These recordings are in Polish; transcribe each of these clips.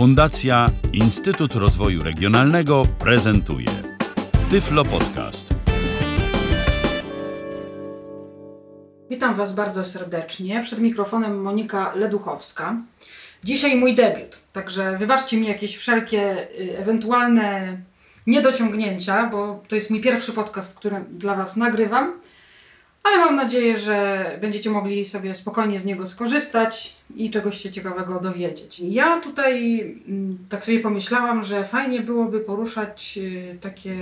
Fundacja Instytut Rozwoju Regionalnego prezentuje Tyflo Podcast. Witam Was bardzo serdecznie. Przed mikrofonem Monika Leduchowska. Dzisiaj mój debiut, także wybaczcie mi jakieś wszelkie y, ewentualne niedociągnięcia, bo to jest mój pierwszy podcast, który dla Was nagrywam. Ale mam nadzieję, że będziecie mogli sobie spokojnie z niego skorzystać i czegoś się ciekawego dowiedzieć. Ja tutaj mm, tak sobie pomyślałam, że fajnie byłoby poruszać y, takie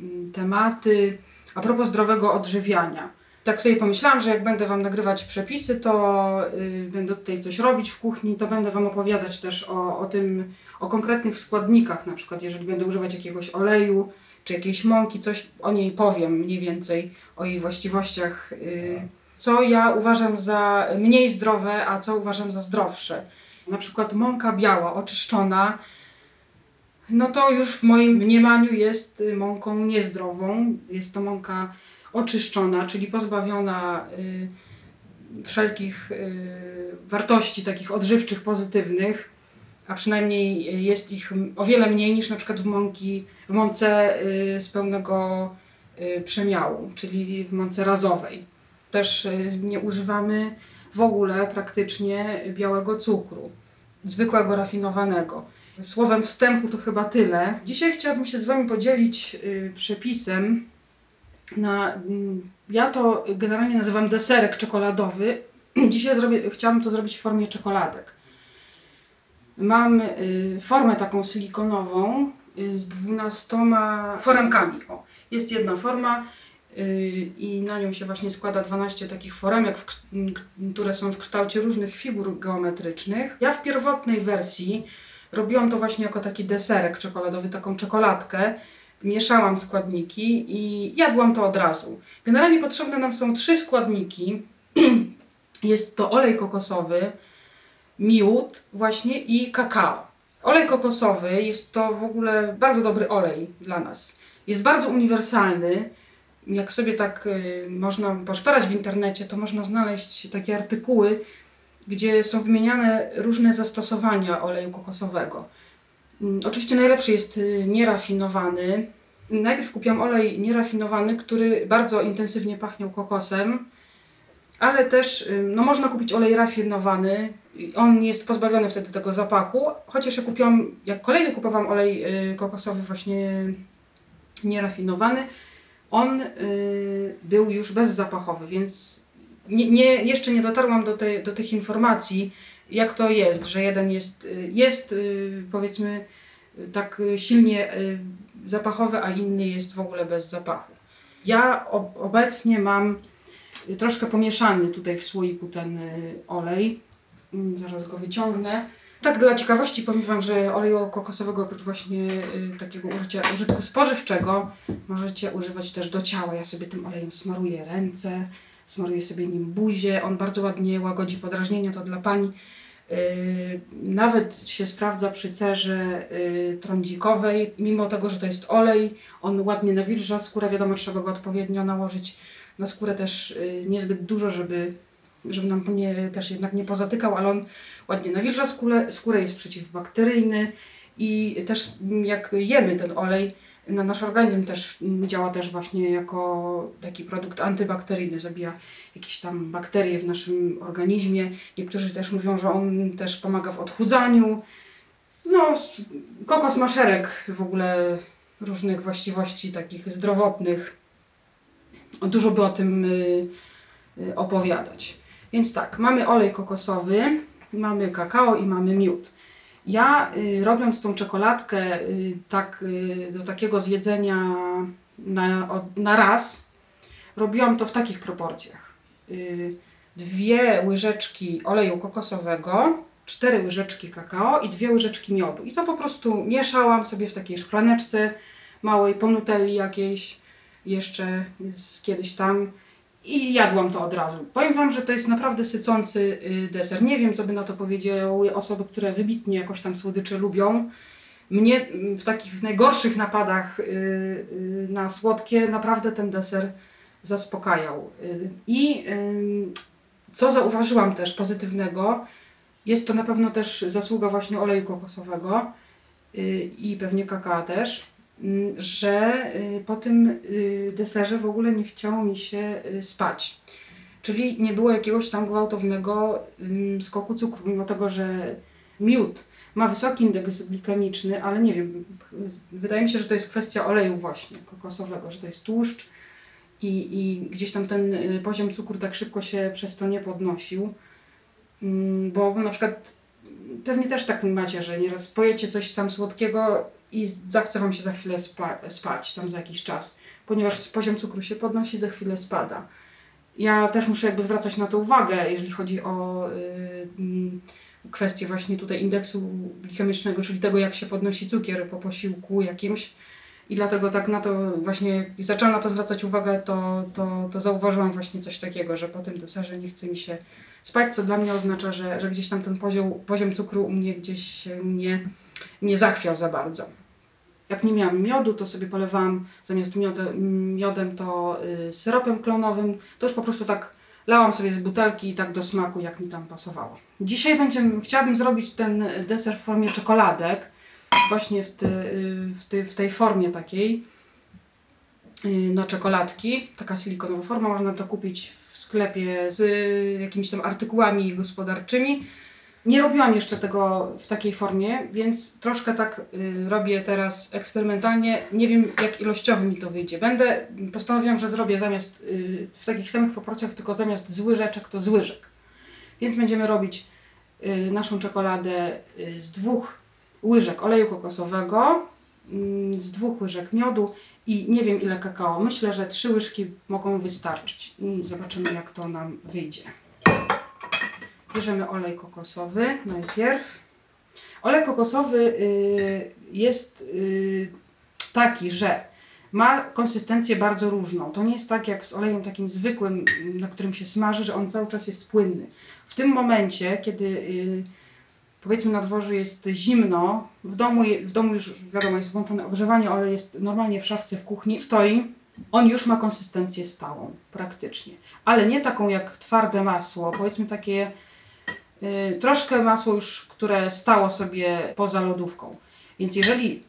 mm, tematy a propos zdrowego odżywiania. Tak sobie pomyślałam, że jak będę Wam nagrywać przepisy, to y, będę tutaj coś robić w kuchni, to będę Wam opowiadać też o, o tym, o konkretnych składnikach, na przykład jeżeli będę używać jakiegoś oleju, czy jakiejś mąki, coś o niej powiem mniej więcej, o jej właściwościach, y, co ja uważam za mniej zdrowe, a co uważam za zdrowsze. Na przykład mąka biała, oczyszczona, no to już w moim mniemaniu jest y, mąką niezdrową. Jest to mąka oczyszczona, czyli pozbawiona y, wszelkich wartości takich odżywczych, pozytywnych a przynajmniej jest ich o wiele mniej niż na przykład w, mąki, w mące y, z pełnego y, przemiału, czyli w mące razowej. Też y, nie używamy w ogóle praktycznie białego cukru, zwykłego rafinowanego. Słowem wstępu to chyba tyle. Dzisiaj chciałabym się z Wami podzielić przepisem na. Mm, ja to generalnie nazywam deserek czekoladowy. Dzisiaj zrobię, chciałabym to zrobić w formie czekoladek. Mam formę taką silikonową z dwunastoma foremkami. O, jest jedna forma y, i na nią się właśnie składa 12 takich foremek, które są w kształcie różnych figur geometrycznych. Ja w pierwotnej wersji robiłam to właśnie jako taki deserek czekoladowy, taką czekoladkę. Mieszałam składniki i jadłam to od razu. Generalnie potrzebne nam są trzy składniki. Jest to olej kokosowy, miód właśnie i kakao. Olej kokosowy jest to w ogóle bardzo dobry olej dla nas. Jest bardzo uniwersalny. Jak sobie tak y, można poszperać w internecie, to można znaleźć takie artykuły, gdzie są wymieniane różne zastosowania oleju kokosowego. Mm, oczywiście najlepszy jest y, nierafinowany. Najpierw kupiłam olej nierafinowany, który bardzo intensywnie pachniał kokosem, ale też y, no, można kupić olej rafinowany, on jest pozbawiony wtedy tego zapachu, chociaż ja kupiłam, jak kolejny kupowałam olej y, kokosowy właśnie nierafinowany, on y, był już bezzapachowy, więc nie, nie, jeszcze nie dotarłam do, tej, do tych informacji, jak to jest, że jeden jest, y, jest powiedzmy tak silnie zapachowy, a inny jest w ogóle bez zapachu. Ja ob, obecnie mam troszkę pomieszany tutaj w słoiku ten olej zaraz go wyciągnę. Tak, dla ciekawości powiem Wam, że oleju kokosowego oprócz właśnie y, takiego użycia, użytku spożywczego możecie używać też do ciała. Ja sobie tym olejem smaruję ręce, smaruję sobie nim buzię. On bardzo ładnie łagodzi podrażnienia, to dla pań. Yy, nawet się sprawdza przy cerze yy, trądzikowej, mimo tego, że to jest olej, on ładnie nawilża skórę, wiadomo, trzeba go odpowiednio nałożyć na skórę też yy, niezbyt dużo, żeby żeby nam nie, też jednak nie pozatykał, ale on ładnie nawilża skórę, skórę jest przeciwbakteryjny i też jak jemy ten olej, na nasz organizm też działa też właśnie jako taki produkt antybakteryjny, zabija jakieś tam bakterie w naszym organizmie. Niektórzy też mówią, że on też pomaga w odchudzaniu. No, kokos ma szereg w ogóle różnych właściwości takich zdrowotnych. Dużo by o tym y, opowiadać. Więc tak, mamy olej kokosowy, mamy kakao i mamy miód. Ja y, robiąc tą czekoladkę y, tak, y, do takiego zjedzenia na, na raz, robiłam to w takich proporcjach. Y, dwie łyżeczki oleju kokosowego, cztery łyżeczki kakao i dwie łyżeczki miodu. I to po prostu mieszałam sobie w takiej szklaneczce małej, po nutelli jakiejś, jeszcze z kiedyś tam i jadłam to od razu. Powiem Wam, że to jest naprawdę sycący y, deser. Nie wiem, co by na to powiedziały osoby, które wybitnie jakoś tam słodycze lubią. Mnie mm, w takich najgorszych napadach y, y, na słodkie naprawdę ten deser zaspokajał. I co zauważyłam też pozytywnego, Jest to na pewno też zasługa właśnie oleju kokosowego i pewnie kakao też, że y, po tym y, deserze w ogóle nie chciało mi się y, spać. Czyli nie było jakiegoś tam gwałtownego ym, skoku cukru, mimo tego, że miód ma wysoki indeks glikemiczny, ale nie wiem, wydaje mi się, że to jest kwestia oleju właśnie kokosowego, że to jest tłuszcz i, i gdzieś tam ten poziom cukru tak szybko się przez to nie podnosił. Ym, Bo na przykład mm, pewnie też tak macie, że nieraz pojecie coś tam słodkiego i zachce wam się za chwilę spa spać, tam za jakiś czas, ponieważ poziom cukru się podnosi, za chwilę spada. Ja też muszę jakby zwracać na to uwagę, jeżeli chodzi o y, kwestię właśnie tutaj indeksu glikemicznego, czyli tego, jak się podnosi cukier po posiłku jakimś. I dlatego tak na to właśnie, zaczęłam na to zwracać uwagę, to, to, to zauważyłam właśnie coś takiego, że po tym deserze nie chce mi się spać, co dla mnie oznacza, że, że gdzieś tam ten poziom, poziom cukru u mnie gdzieś nie, nie zachwiał za bardzo. Jak nie miałam miodu, to sobie polewałam zamiast miodem, miodem to y, syropem klonowym. To już po prostu tak lałam sobie z butelki i tak do smaku, jak mi tam pasowało. Dzisiaj będziemy, chciałabym zrobić ten deser w formie czekoladek. Właśnie w, ty, y, w, ty, w tej formie takiej y, na czekoladki. Taka silikonowa forma, można to kupić w sklepie z y, jakimiś tam artykułami gospodarczymi. Nie robiłam jeszcze tego w takiej formie, więc troszkę tak y, robię teraz eksperymentalnie. Nie wiem, jak ilościowo mi to wyjdzie. Będę, postanowiłam, że zrobię zamiast y, w takich samych proporcjach, tylko zamiast z łyżeczek to z łyżek. Więc będziemy robić naszą czekoladę z dwóch łyżek oleju kokosowego, z dwóch łyżek miodu i nie wiem ile kakao. Myślę, że trzy łyżki mogą wystarczyć. Zobaczymy, jak to nam wyjdzie. Bierzemy olej kokosowy najpierw. Olej kokosowy y, jest y, taki, że ma konsystencję bardzo różną. To nie jest tak jak z olejem takim zwykłym, na którym się smaży, że on cały czas jest płynny. W tym momencie, kiedy y, powiedzmy na dworze jest zimno, w domu, w domu już wiadomo jest włączone ogrzewanie, ale jest normalnie w szafce w kuchni, stoi, on już ma konsystencję stałą praktycznie. Ale nie taką jak twarde masło, powiedzmy takie y, troszkę masło już, które stało sobie poza lodówką. Więc jeżeli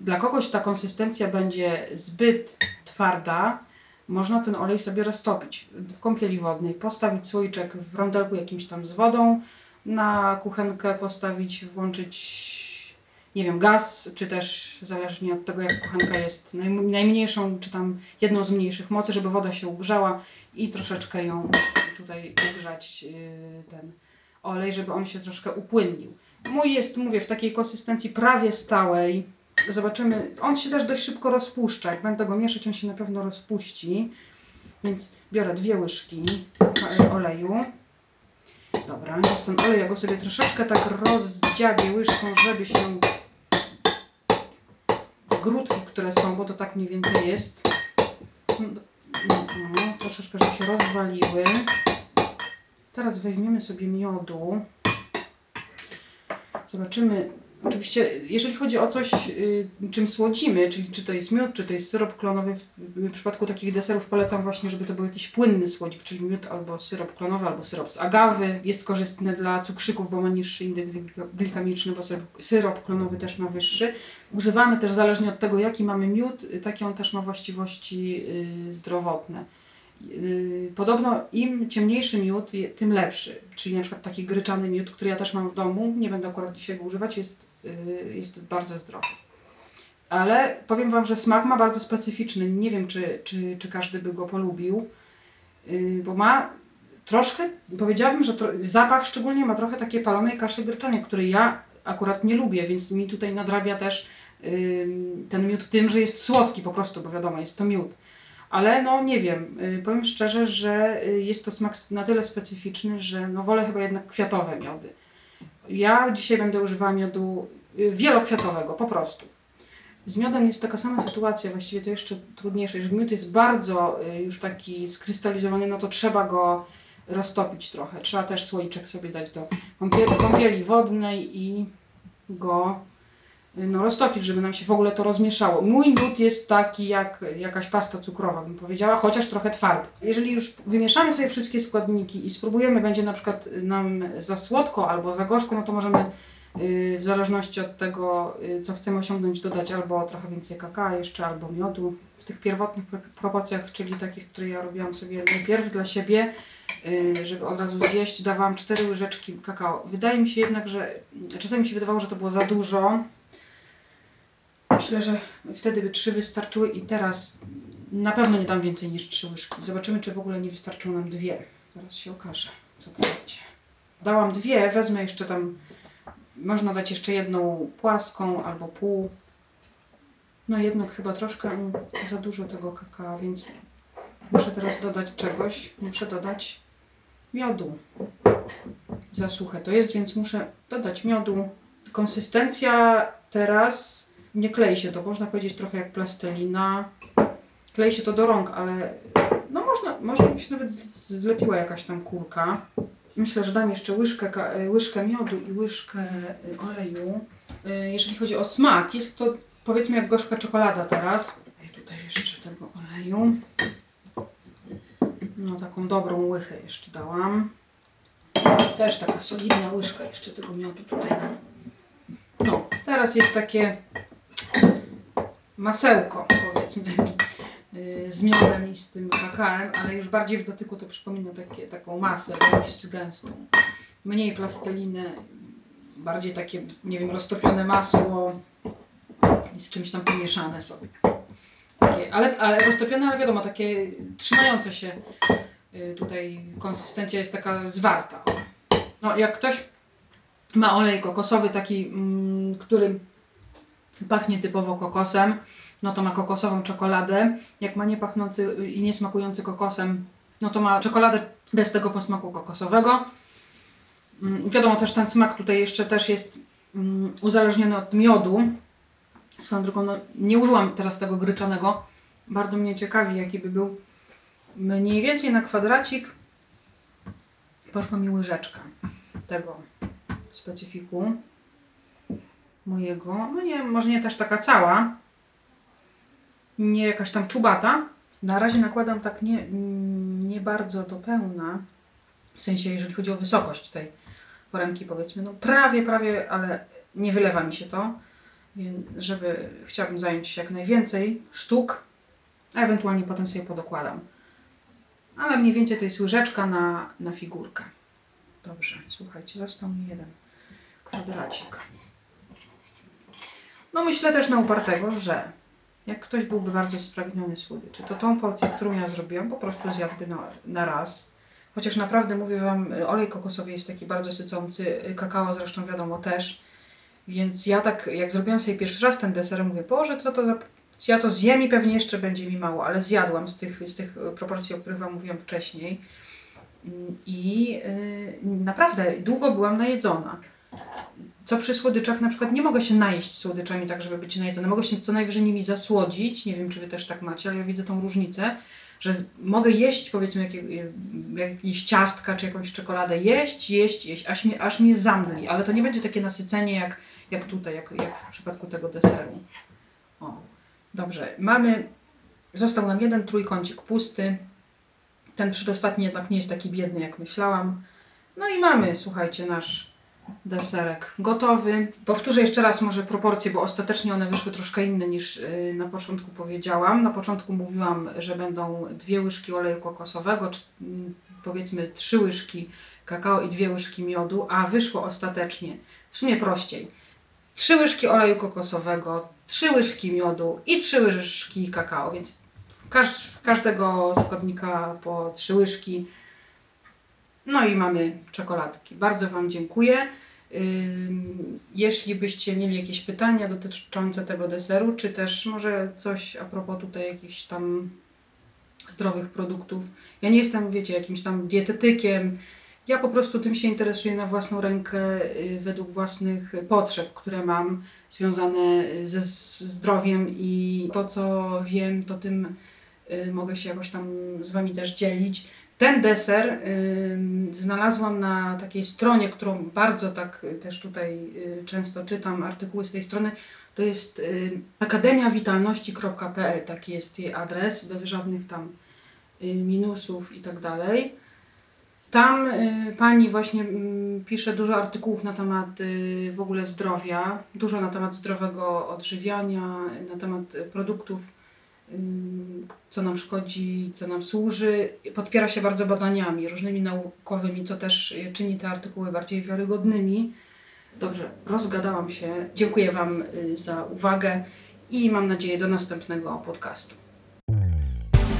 dla kogoś ta konsystencja będzie zbyt twarda, można ten olej sobie roztopić w kąpieli wodnej, postawić słoiczek w rondelku jakimś tam z wodą, na kuchenkę postawić, włączyć, nie wiem, gaz, czy też zależnie od tego, jak kuchenka jest najm- najmniejszą, czy tam jedną z mniejszych mocy, żeby woda się ugrzała i troszeczkę ją tutaj ugrzać yy, ten olej, żeby on się troszkę upłynnił. Mój jest, mówię, w takiej konsystencji prawie stałej. Zobaczymy, on się też dość szybko rozpuszcza. Jak będę go mieszać, on się na pewno rozpuści. Więc biorę dwie łyżki e, oleju. Dobra, jest ten olej, ja go sobie troszeczkę tak rozdziabię łyżką, żeby się grudki, które są, bo to tak mniej więcej jest, no, no, no, troszeczkę, żeby się rozwaliły. Teraz weźmiemy sobie miodu. Zobaczymy. Oczywiście, jeżeli chodzi o coś, y, czym słodzimy, czyli czy to jest miód, czy to jest syrop klonowy, w, przypadku takich deserów polecam właśnie, żeby to był jakiś płynny słodzik, czyli miód albo syrop klonowy, albo syrop z agawy. Jest korzystny dla cukrzyków, bo ma niższy indeks glik- glikemiczny, bo syrop, klonowy też ma wyższy. Używamy też zależnie od tego, jaki mamy miód, y, takie on też ma właściwości y, zdrowotne. Podobno im ciemniejszy miód, tym lepszy. Czyli na przykład taki gryczany miód, który ja też mam w domu, nie będę akurat dzisiaj go używać, jest, jest bardzo zdrowy. Ale powiem Wam, że smak ma bardzo specyficzny. Nie wiem, czy, czy, czy każdy by go polubił, yy, bo ma troszkę, powiedziałabym, że zapach szczególnie ma trochę takiej palonej kaszy gryczanej, której ja akurat nie lubię, więc mi tutaj nadrabia też yy, ten miód tym, że jest słodki po prostu, bo wiadomo, jest to miód. Ale no nie wiem, y, powiem szczerze, że y, jest to smak na tyle specyficzny, że no wolę chyba jednak kwiatowe miody. Ja dzisiaj będę używała miodu y, wielokwiatowego, po prostu. Z miodem jest taka sama sytuacja, właściwie to jeszcze trudniejsze. Jeżeli miód jest bardzo y, już taki skrystalizowany, no to trzeba go roztopić trochę. Trzeba też słoiczek sobie dać do kąpieli, kąpieli wodnej i go no, roztopić, żeby nam się w ogóle to rozmieszało. Mój miód jest taki jak jakaś pasta cukrowa, bym powiedziała, chociaż trochę twardy. Jeżeli już wymieszamy sobie wszystkie składniki i spróbujemy, będzie na przykład nam za słodko albo za gorzko, no to możemy y, w zależności od tego, y, co chcemy osiągnąć, dodać albo trochę więcej kakao jeszcze, albo miodu w tych pierwotnych proporcjach, czyli takich, które ja robiłam sobie najpierw dla siebie, y, żeby od razu zjeść, dawałam 4 łyżeczki kakao. Wydaje mi się jednak, że czasami mi się wydawało, że to było za dużo, Myślę, że wtedy by trzy wystarczyły i teraz na pewno nie dam więcej niż trzy łyżki. Zobaczymy, czy w ogóle nie wystarczą nam dwie. Zaraz się okaże, co to będzie. Dałam dwie, wezmę jeszcze tam, można dać jeszcze jedną płaską albo pół. No jednak chyba troszkę za dużo tego kakao, więc muszę teraz dodać czegoś. Muszę dodać miodu. Za suche to jest, więc muszę dodać miodu. Konsystencja teraz nie klei się to, można powiedzieć trochę jak plastelina. Klei się to do rąk, ale no można, może by się nawet zlepiła jakaś tam kulka. Myślę, że dam jeszcze łyżkę, łyżkę miodu i łyżkę y, oleju. Y, jeżeli chodzi o smak, jest to powiedzmy jak gorzka czekolada teraz. I tutaj jeszcze tego oleju. No taką dobrą łychę jeszcze dałam. Też taka solidna łyżka jeszcze tego miodu tutaj. No, teraz jest takie masełko, powiedzmy, y, z miodem i z tym kakałem, ale już bardziej w dotyku to przypomina takie, taką masę dość gęstą. Mniej plasteliny, bardziej takie, nie wiem, roztopione masło z czymś tam pomieszane sobie. Takie, ale, ale roztopione, ale wiadomo, takie trzymające się y, tutaj konsystencja jest taka zwarta. No, jak ktoś ma olej kokosowy taki, mm, który pachnie typowo kokosem, no to ma kokosową czekoladę. Jak ma niepachnący i niesmakujący kokosem, no to ma czekoladę bez tego posmaku kokosowego. Mm, wiadomo, też ten smak tutaj jeszcze też jest mm, uzależniony od miodu. Swoją drogą, no, nie użyłam teraz tego gryczanego. Bardzo mnie ciekawi, jaki by był mniej więcej na kwadracik. Poszła mi łyżeczka tego specyfiku mojego. No nie, może nie też taka cała. Nie jakaś tam czubata. Na razie nakładam tak nie, nie bardzo do pełna. W sensie, jeżeli chodzi o wysokość tej foremki, powiedzmy. No prawie, prawie, ale nie wylewa mi się to. Więc żeby chciałabym zająć się jak najwięcej sztuk, a ewentualnie potem sobie podokładam. Ale mniej więcej to jest łyżeczka na, na figurkę. Dobrze, słuchajcie, został mi jeden kwadracik. No myślę też na upartego, że jak ktoś byłby bardzo spragniony słodyczy, to tą porcję, którą ja zrobiłam, po prostu zjadłby na, na raz. Chociaż naprawdę mówię Wam, olej kokosowy jest taki bardzo sycący, kakao zresztą wiadomo też. Więc ja tak, jak zrobiłam sobie pierwszy raz ten deser, mówię, Boże, co to za... Ja to zjem i pewnie jeszcze będzie mi mało, ale zjadłam z tych, z tych proporcji, o których Wam mówiłam wcześniej. I yy, naprawdę długo byłam najedzona co przy słodyczach na przykład nie mogę się najeść słodyczami tak, żeby być najedzona. Mogę się co najwyżej nimi zasłodzić. Nie wiem, czy wy też tak macie, ale ja widzę tą różnicę, że mogę jeść powiedzmy jakieś, jakieś ciastka czy jakąś czekoladę, jeść, jeść, jeść, aż mnie, aż mnie zamdli, ale to nie będzie takie nasycenie jak, jak tutaj, jak, jak w przypadku tego deseru. O, dobrze. Mamy, został nam jeden trójkącik pusty. Ten przedostatni jednak nie jest taki biedny, jak myślałam. No i mamy, słuchajcie, nasz deserek gotowy. Powtórzę jeszcze raz może proporcje, bo ostatecznie one wyszły troszkę inne niż y, na początku powiedziałam. Na początku mówiłam, że będą dwie łyżki oleju kokosowego, mm, powiedzmy trzy łyżki kakao i dwie łyżki miodu, a wyszło ostatecznie w sumie prościej. Trzy łyżki oleju kokosowego, trzy łyżki miodu i trzy łyżki kakao, więc każ, każdego składnika po trzy łyżki. No i mamy czekoladki. Bardzo Wam dziękuję. Jeśli byście mieli jakieś pytania dotyczące tego deseru, czy też może coś a propos tutaj jakichś tam zdrowych produktów. Ja nie jestem, wiecie, jakimś tam dietetykiem. Ja po prostu tym się interesuję na własną rękę, y, według własnych potrzeb, które mam, związane ze zdrowiem i to, co wiem, to tym y, mogę się jakoś tam z Wami też dzielić. Ten deser znalazłam na takiej stronie, którą bardzo tak też tutaj y, często czytam, artykuły z tej strony. To jest y, akademiawitalności.pl, taki jest jej adres, bez żadnych tam y, minusów i tak dalej. Tam pani właśnie mm, pisze dużo artykułów na temat w ogóle zdrowia, dużo na temat zdrowego odżywiania, na temat produktów, co nam szkodzi, co nam służy. Podpiera się bardzo badaniami różnymi naukowymi, co też y, czyni te artykuły bardziej wiarygodnymi. Dobrze, rozgadałam się. Dziękuję Wam y, za uwagę i mam nadzieję do następnego podcastu.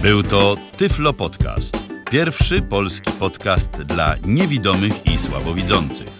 Był to Tyflo Podcast. Pierwszy polski podcast dla niewidomych i słabowidzących.